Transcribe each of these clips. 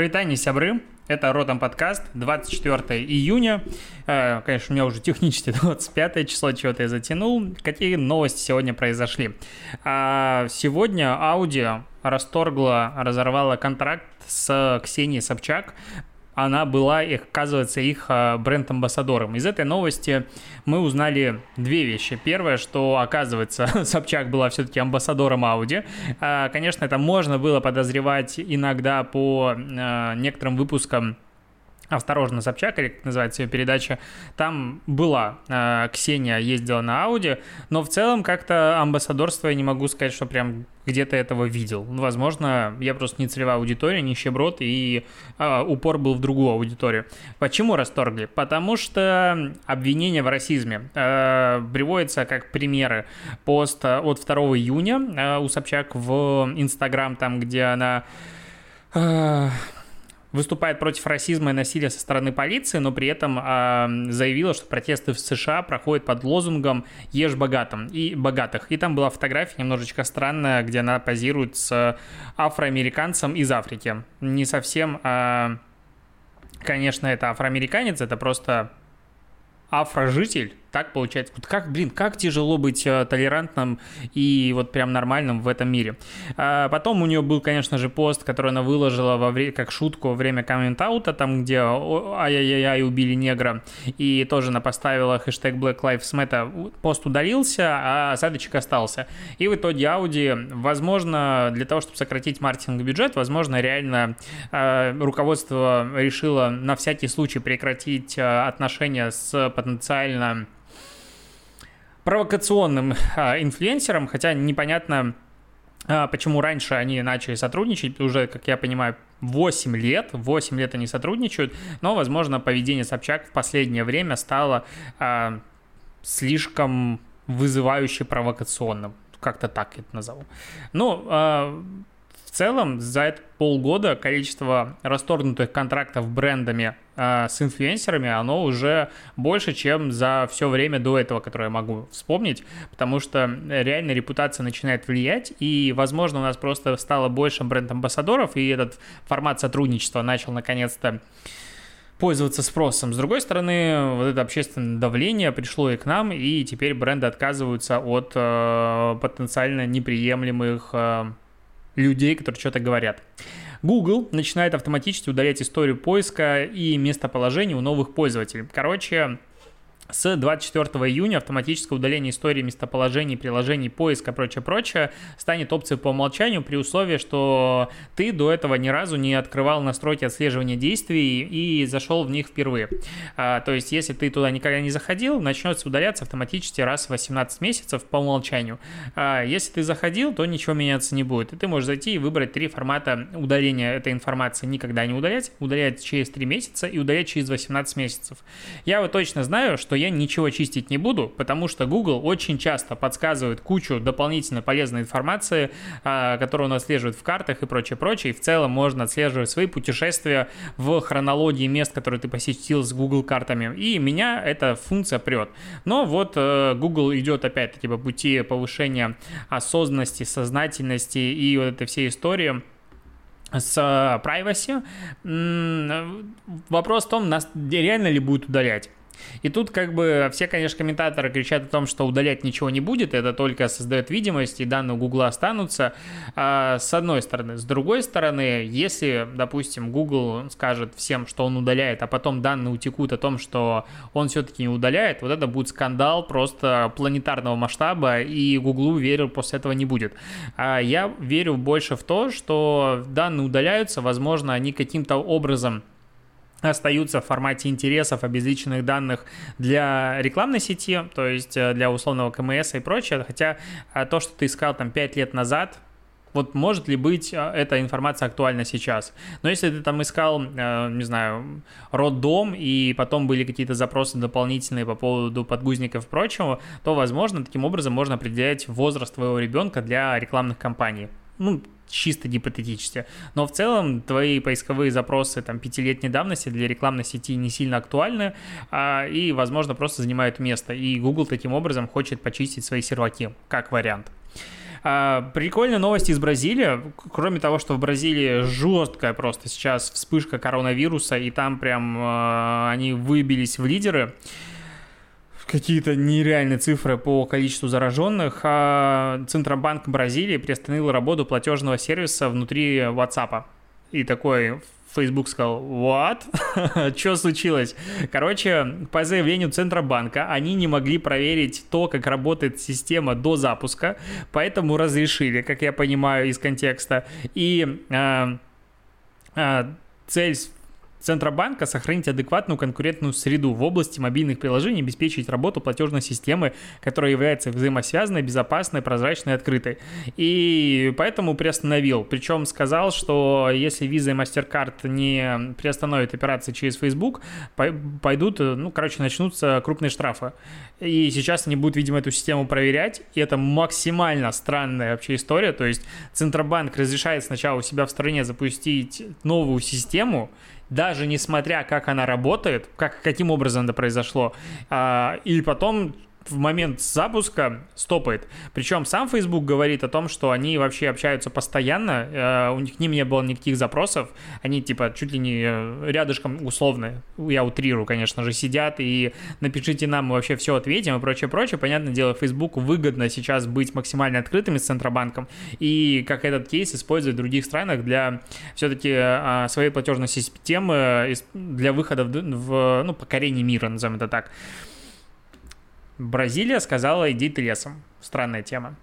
Привитание, сябры! Это Ротом подкаст, 24 июня. Э, конечно, у меня уже технически 25 число, чего-то я затянул. Какие новости сегодня произошли? А, сегодня Audi расторгла, разорвала контракт с Ксенией Собчак она была, оказывается, их а, бренд-амбассадором. Из этой новости мы узнали две вещи. Первое, что, оказывается, Собчак была все-таки амбассадором Audi. А, конечно, это можно было подозревать иногда по а, некоторым выпускам «Осторожно, Собчак», или как называется ее передача, там была э, Ксения ездила на Ауди, но в целом как-то амбассадорство я не могу сказать, что прям где-то этого видел. Ну, возможно, я просто не целевая аудитория, нищеброд, и э, упор был в другую аудиторию. Почему расторгли? Потому что обвинение в расизме э, приводится как примеры. Пост от 2 июня э, у Собчак в Инстаграм, там, где она... Э, выступает против расизма и насилия со стороны полиции, но при этом э, заявила, что протесты в США проходят под лозунгом «Ешь богатым» и «богатых». И там была фотография немножечко странная, где она позирует с афроамериканцем из Африки. Не совсем, э, конечно, это афроамериканец, это просто афрожитель, так получается. Вот как, блин, как тяжело быть э, толерантным и вот прям нормальным в этом мире. А потом у нее был, конечно же, пост, который она выложила во время, как шутку во время коммент-аута, там, где ай-яй-яй, убили негра, и тоже она поставила хэштег Black Lives Matter. Пост удалился, а осадочек остался. И в итоге Audi, возможно, для того, чтобы сократить маркетинговый бюджет, возможно, реально э, руководство решило на всякий случай прекратить э, отношения с потенциально провокационным а, инфлюенсером, хотя непонятно, а, почему раньше они начали сотрудничать, уже, как я понимаю, 8 лет, 8 лет они сотрудничают, но, возможно, поведение Собчак в последнее время стало а, слишком вызывающе провокационным, как-то так это назову. Ну, а, в целом, за это полгода количество расторгнутых контрактов брендами э, с инфлюенсерами, оно уже больше, чем за все время до этого, которое я могу вспомнить, потому что реально репутация начинает влиять, и, возможно, у нас просто стало больше бренд-амбассадоров, и этот формат сотрудничества начал наконец-то пользоваться спросом. С другой стороны, вот это общественное давление пришло и к нам, и теперь бренды отказываются от э, потенциально неприемлемых э, людей, которые что-то говорят. Google начинает автоматически удалять историю поиска и местоположение у новых пользователей. Короче, с 24 июня автоматическое удаление истории местоположений, приложений, поиска, прочее, прочее станет опцией по умолчанию при условии, что ты до этого ни разу не открывал настройки отслеживания действий и зашел в них впервые. А, то есть, если ты туда никогда не заходил, начнется удаляться автоматически раз в 18 месяцев по умолчанию. А, если ты заходил, то ничего меняться не будет. И ты можешь зайти и выбрать три формата удаления этой информации. Никогда не удалять, удалять через 3 месяца и удалять через 18 месяцев. Я вот точно знаю, что я ничего чистить не буду, потому что Google очень часто подсказывает кучу дополнительно полезной информации, а, которую он отслеживает в картах и прочее, прочее. В целом можно отслеживать свои путешествия в хронологии мест, которые ты посетил с Google картами. И меня эта функция прет. Но вот э, Google идет опять-таки по пути повышения осознанности, сознательности и вот этой всей истории с privacy. Вопрос в том, нас реально ли будет удалять. И тут как бы все, конечно, комментаторы кричат о том, что удалять ничего не будет, это только создает видимость, и данные Гугла останутся, а, с одной стороны. С другой стороны, если, допустим, Google скажет всем, что он удаляет, а потом данные утекут о том, что он все-таки не удаляет, вот это будет скандал просто планетарного масштаба, и Гуглу верил после этого не будет. А я верю больше в то, что данные удаляются, возможно, они каким-то образом остаются в формате интересов, обезличенных данных для рекламной сети, то есть э, для условного КМС и прочее, хотя э, то, что ты искал там 5 лет назад, вот может ли быть э, эта информация актуальна сейчас? Но если ты там искал, не знаю, роддом, и потом были какие-то запросы дополнительные по поводу подгузников и прочего, то, возможно, таким образом можно определять возраст твоего ребенка для рекламных кампаний Ну, чисто гипотетически. Но в целом твои поисковые запросы там пятилетней давности для рекламной сети не сильно актуальны а, и, возможно, просто занимают место. И Google таким образом хочет почистить свои серваки, как вариант. А, прикольная новость из Бразилии. Кроме того, что в Бразилии жесткая просто сейчас вспышка коронавируса, и там прям а, они выбились в лидеры какие-то нереальные цифры по количеству зараженных, а Центробанк Бразилии приостановил работу платежного сервиса внутри WhatsApp. И такой Facebook сказал, what? Что случилось? Короче, по заявлению Центробанка, они не могли проверить то, как работает система до запуска, поэтому разрешили, как я понимаю из контекста. И э, э, цель Центробанка сохранить адекватную конкурентную среду в области мобильных приложений, обеспечить работу платежной системы, которая является взаимосвязанной, безопасной, прозрачной, открытой. И поэтому приостановил. Причем сказал, что если Visa и MasterCard не приостановят операции через Facebook, пойдут, ну, короче, начнутся крупные штрафы. И сейчас они будут, видимо, эту систему проверять, и это максимально странная вообще история. То есть Центробанк разрешает сначала у себя в стране запустить новую систему, даже несмотря как она работает, как, каким образом это произошло, а, и потом в момент запуска стопает. Причем сам Facebook говорит о том, что они вообще общаются постоянно, э, у них к ним не было никаких запросов, они типа чуть ли не э, рядышком условно, я утрирую, конечно же, сидят и напишите нам, мы вообще все ответим и прочее, прочее. Понятное дело, Facebook выгодно сейчас быть максимально открытыми с Центробанком и как этот кейс используют в других странах для все-таки э, своей платежной системы для выхода в, в ну, покорение мира, назовем это так. Бразилия сказала, иди ты лесом. Странная тема.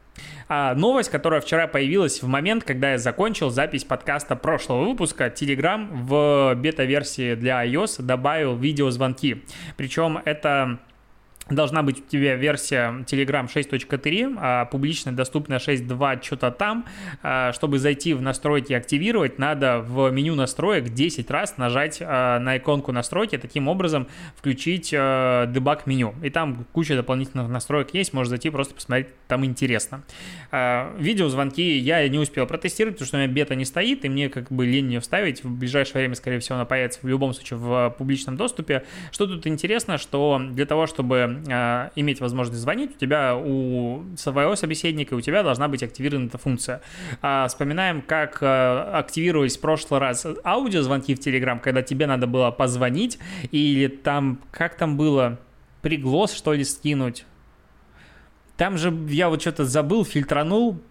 А, новость, которая вчера появилась в момент, когда я закончил запись подкаста прошлого выпуска, Telegram в бета-версии для iOS добавил видеозвонки. Причем это должна быть у тебя версия Telegram 6.3, а публично доступная 6.2 что-то там. А, чтобы зайти в настройки и активировать, надо в меню настроек 10 раз нажать а, на иконку настройки, таким образом включить а, дебаг меню. И там куча дополнительных настроек есть, можно зайти просто посмотреть, там интересно. Видеозвонки я не успел протестировать, потому что у меня бета не стоит, и мне как бы лень ее вставить. В ближайшее время, скорее всего, она появится в любом случае в публичном доступе. Что тут интересно, что для того, чтобы э, иметь возможность звонить, у тебя у своего собеседника, у тебя должна быть активирована эта функция. А, вспоминаем, как э, активировались в прошлый раз аудиозвонки в Telegram, когда тебе надо было позвонить, или там, как там было, приглас, что ли, скинуть. Там же я вот что-то забыл, фильтранул,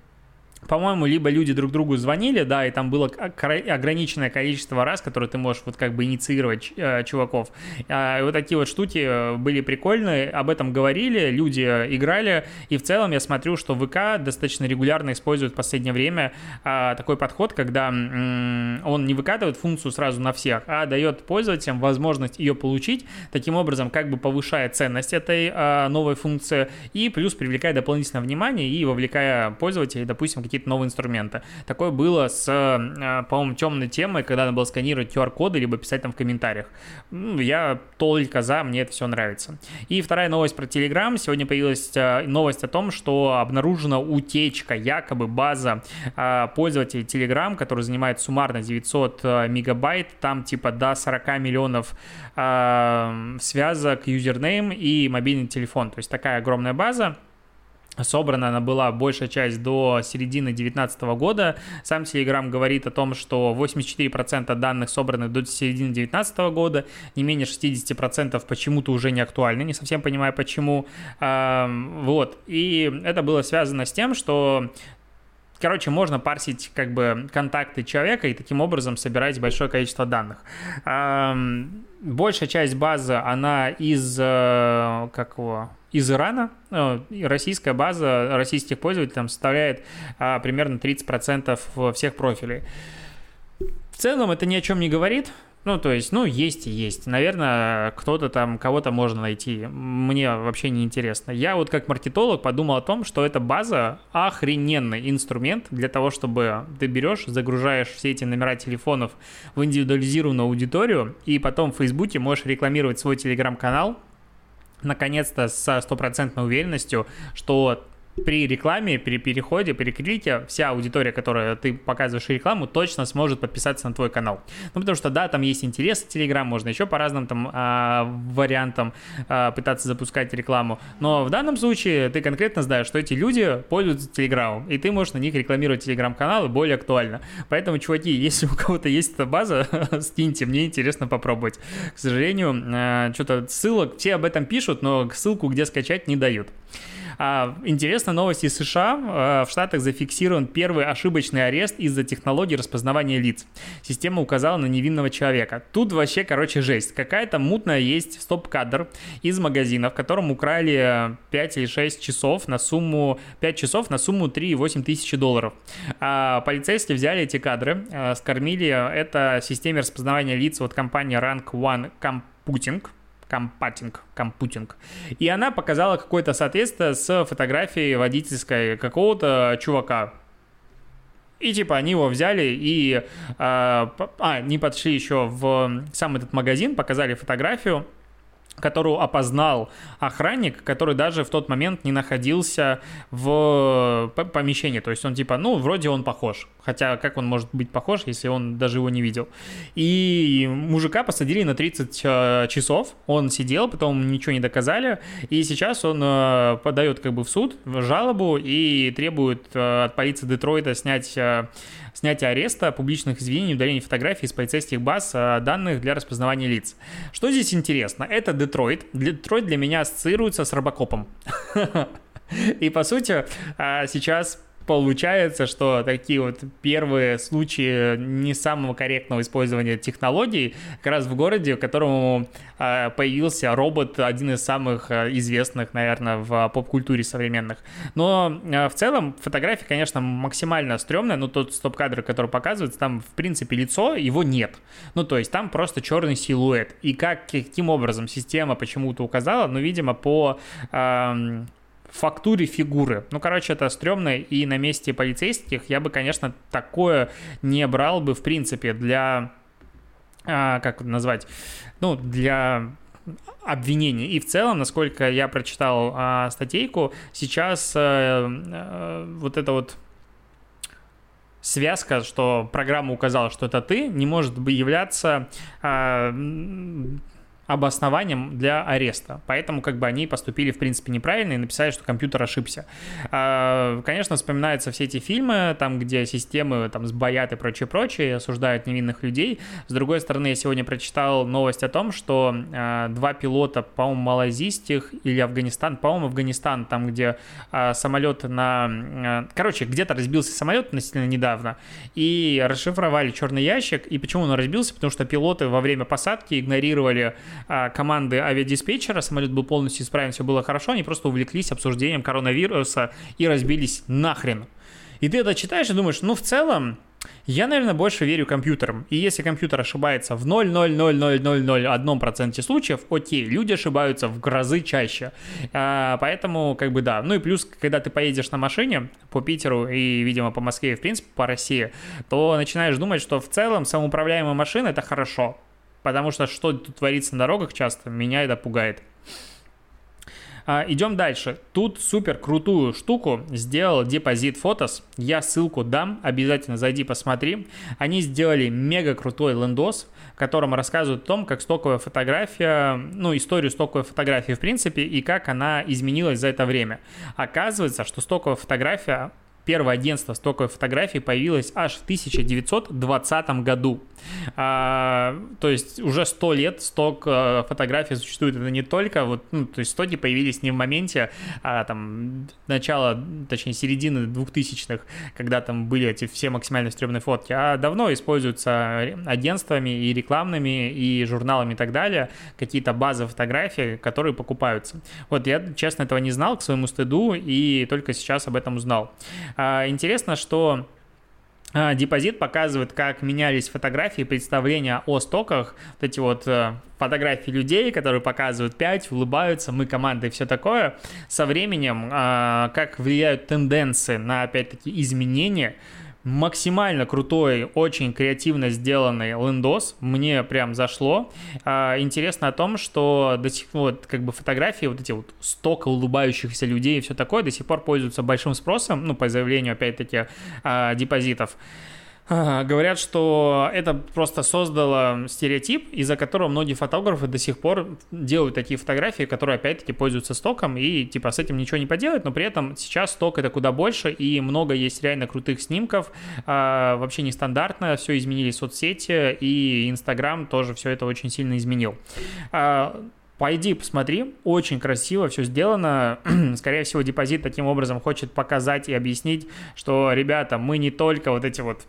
по-моему, либо люди друг другу звонили, да, и там было ограниченное количество раз, которые ты можешь вот как бы инициировать э, чуваков. А, вот такие вот штуки э, были прикольные, об этом говорили, люди играли, и в целом я смотрю, что ВК достаточно регулярно использует в последнее время а, такой подход, когда м- он не выкатывает функцию сразу на всех, а дает пользователям возможность ее получить, таким образом как бы повышая ценность этой а, новой функции и плюс привлекая дополнительное внимание и вовлекая пользователей, допустим, какие-то новые инструменты. Такое было с, э, по-моему, темной темой, когда надо было сканировать QR-коды, либо писать там в комментариях. Я только за, мне это все нравится. И вторая новость про Telegram. Сегодня появилась э, новость о том, что обнаружена утечка, якобы база э, пользователей Telegram, который занимает суммарно 900 мегабайт, там типа до 40 миллионов связок, юзернейм и мобильный телефон. То есть такая огромная база. Собрана она была большая часть до середины 2019 года. Сам Telegram говорит о том, что 84% данных собраны до середины 2019 года, не менее 60% почему-то уже не актуальны, не совсем понимаю почему. Вот. И это было связано с тем, что Короче, можно парсить как бы контакты человека и таким образом собирать большое количество данных. Большая часть базы, она из, э, как его, из Ирана. Э, российская база российских пользователей там составляет а, примерно 30% всех профилей. В целом это ни о чем не говорит. Ну, то есть, ну, есть и есть. Наверное, кто-то там, кого-то можно найти. Мне вообще не интересно. Я вот как маркетолог подумал о том, что эта база охрененный инструмент для того, чтобы ты берешь, загружаешь все эти номера телефонов в индивидуализированную аудиторию, и потом в Фейсбуке можешь рекламировать свой телеграм-канал, наконец-то со стопроцентной уверенностью, что при рекламе, при переходе, при клике вся аудитория, которая ты показываешь рекламу, точно сможет подписаться на твой канал. Ну, потому что, да, там есть интерес Telegram, можно еще по разным там а, вариантам а, пытаться запускать рекламу. Но в данном случае ты конкретно знаешь, что эти люди пользуются Telegram, и ты можешь на них рекламировать Telegram-каналы более актуально. Поэтому, чуваки, если у кого-то есть эта база, скиньте, мне интересно попробовать. К сожалению, а, что-то ссылок, все об этом пишут, но ссылку, где скачать, не дают. А, интересная новость из США. А, в Штатах зафиксирован первый ошибочный арест из-за технологии распознавания лиц. Система указала на невинного человека. Тут вообще, короче, жесть. Какая-то мутная есть стоп-кадр из магазина, в котором украли 5 или 6 часов на сумму 5 часов на сумму 3,8 тысячи долларов. А полицейские взяли эти кадры, а, скормили это системе распознавания лиц от компании Rank One Computing, компатинг, компутинг. И она показала какое-то соответствие с фотографией водительской какого-то чувака. И типа они его взяли и... Э, а, не подошли еще в сам этот магазин, показали фотографию, которую опознал охранник, который даже в тот момент не находился в помещении. То есть он типа, ну, вроде он похож. Хотя как он может быть похож, если он даже его не видел? И мужика посадили на 30 э, часов. Он сидел, потом ничего не доказали. И сейчас он э, подает как бы в суд жалобу и требует э, от полиции Детройта снять снятие ареста, публичных извинений, удаление фотографий из полицейских баз а, данных для распознавания лиц. Что здесь интересно? Это Детройт. Детройт для меня ассоциируется с Робокопом. И по сути а, сейчас получается, что такие вот первые случаи не самого корректного использования технологий как раз в городе, в котором а, появился робот, один из самых а, известных, наверное, в поп-культуре современных. Но а, в целом фотография, конечно, максимально стрёмная, но тот стоп-кадр, который показывается, там, в принципе, лицо, его нет. Ну, то есть там просто черный силуэт. И как, каким образом система почему-то указала, ну, видимо, по фактуре фигуры. Ну, короче, это стрёмно, и на месте полицейских я бы, конечно, такое не брал бы, в принципе, для... А, как назвать? Ну, для обвинений. И в целом, насколько я прочитал а, статейку, сейчас а, а, вот это вот связка, что программа указала, что это ты, не может являться а, обоснованием для ареста. Поэтому как бы они поступили в принципе неправильно и написали, что компьютер ошибся. А, конечно, вспоминаются все эти фильмы, там, где системы там сбоят и прочее-прочее, осуждают невинных людей. С другой стороны, я сегодня прочитал новость о том, что а, два пилота, по-моему, малазийских или Афганистан, по-моему, Афганистан, там, где а, самолет на... Короче, где-то разбился самолет относительно недавно, и расшифровали черный ящик. И почему он разбился? Потому что пилоты во время посадки игнорировали команды авиадиспетчера, самолет был полностью исправен, все было хорошо, они просто увлеклись обсуждением коронавируса и разбились нахрен. И ты это читаешь и думаешь, ну в целом, я, наверное, больше верю компьютерам. И если компьютер ошибается в 0,00001% случаев, окей, люди ошибаются в грозы чаще. А, поэтому, как бы, да. Ну и плюс, когда ты поедешь на машине по Питеру и, видимо, по Москве, в принципе, по России, то начинаешь думать, что в целом самоуправляемая машина — это хорошо потому что что тут творится на дорогах часто, меня это пугает. А, идем дальше. Тут супер крутую штуку сделал Депозит Фотос. Я ссылку дам, обязательно зайди посмотри. Они сделали мега крутой лендос, в котором рассказывают о том, как стоковая фотография, ну, историю стоковой фотографии в принципе, и как она изменилась за это время. Оказывается, что стоковая фотография Первое агентство стоковой фотографии появилось аж в 1920 году. А, то есть уже 100 лет сток а, фотографий существует. Это не только вот, ну, то есть стоки появились не в моменте, а там начала, точнее середины 2000-х, когда там были эти все максимально стрёмные фотки, а давно используются агентствами и рекламными, и журналами и так далее, какие-то базы фотографий, которые покупаются. Вот я, честно, этого не знал к своему стыду, и только сейчас об этом узнал. А, интересно, что а, Депозит показывает, как менялись фотографии, представления о стоках, вот эти вот э, фотографии людей, которые показывают 5, улыбаются, мы команда и все такое. Со временем, а, как влияют тенденции на, опять-таки, изменения, максимально крутой, очень креативно сделанный лендос. Мне прям зашло. А, интересно о том, что до сих пор вот, как бы фотографии, вот эти вот сток улыбающихся людей и все такое до сих пор пользуются большим спросом, ну, по заявлению, опять-таки, а, депозитов. Говорят, что это просто создало стереотип, из-за которого многие фотографы до сих пор делают такие фотографии, которые опять-таки пользуются стоком, и типа с этим ничего не поделать, но при этом сейчас сток это куда больше, и много есть реально крутых снимков, а, вообще нестандартно, все изменили соцсети, и Инстаграм тоже все это очень сильно изменил. А, Пойди, посмотри, очень красиво все сделано. Скорее всего, депозит таким образом хочет показать и объяснить, что, ребята, мы не только вот эти вот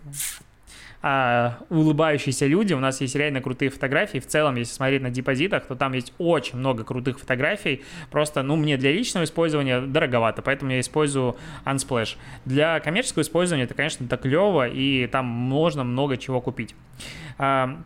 а, улыбающиеся люди, у нас есть реально крутые фотографии. В целом, если смотреть на депозитах, то там есть очень много крутых фотографий. Просто, ну, мне для личного использования дороговато, поэтому я использую Unsplash. Для коммерческого использования это, конечно, так клево, и там можно много чего купить. А,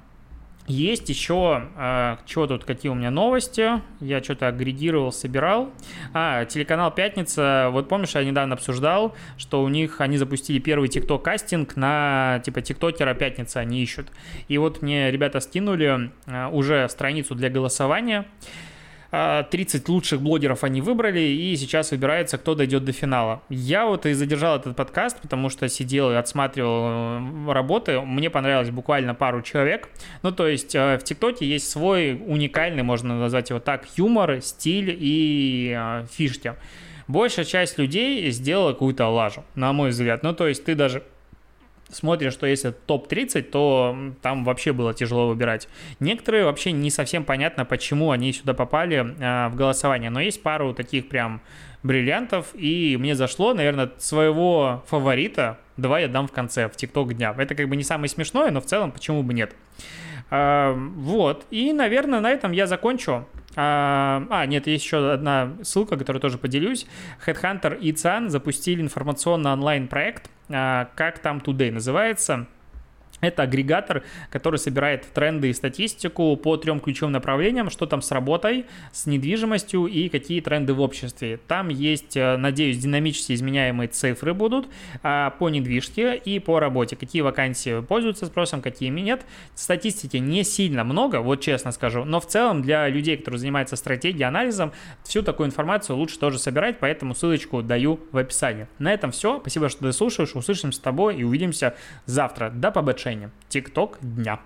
есть еще, а, что тут, какие у меня новости, я что-то агрегировал, собирал. А, телеканал «Пятница», вот помнишь, я недавно обсуждал, что у них, они запустили первый тикток-кастинг на, типа, тиктокера «Пятница» они ищут. И вот мне ребята скинули э, уже страницу для голосования, 30 а, лучших блогеров они выбрали, и сейчас выбирается, кто дойдет до финала. Я вот и задержал этот подкаст, потому что сидел и отсматривал э, работы. Мне понравилось буквально пару человек. Ну, то есть э, в ТикТоке есть свой уникальный, можно назвать его так, юмор, стиль и э, фишки. Большая часть людей сделала какую-то лажу, на мой взгляд. Ну, то есть ты даже смотришь, что если топ-30, то там вообще было тяжело выбирать. Некоторые вообще не совсем понятно, почему они сюда попали э, в голосование, но есть пару таких прям бриллиантов, и мне зашло, наверное, своего фаворита, давай я дам в конце, в ТикТок дня. Это как бы не самое смешное, но в целом почему бы нет. А, вот, и, наверное, на этом я закончу. А, а, нет, есть еще одна ссылка, которую тоже поделюсь. Headhunter и ЦАН запустили информационно онлайн-проект, а, как там Today называется. Это агрегатор, который собирает тренды и статистику по трем ключевым направлениям, что там с работой, с недвижимостью и какие тренды в обществе. Там есть, э, надеюсь, динамически изменяемые цифры будут а, по недвижке и по работе. Какие вакансии пользуются спросом, какие нет. Статистики не сильно много, вот честно скажу, но в целом для людей, которые занимаются стратегией, анализом, всю такую информацию лучше тоже собирать, поэтому ссылочку даю в описании. На этом все. Спасибо, что ты слушаешь. Услышимся с тобой и увидимся завтра. До побольше решением. ТикТок дня.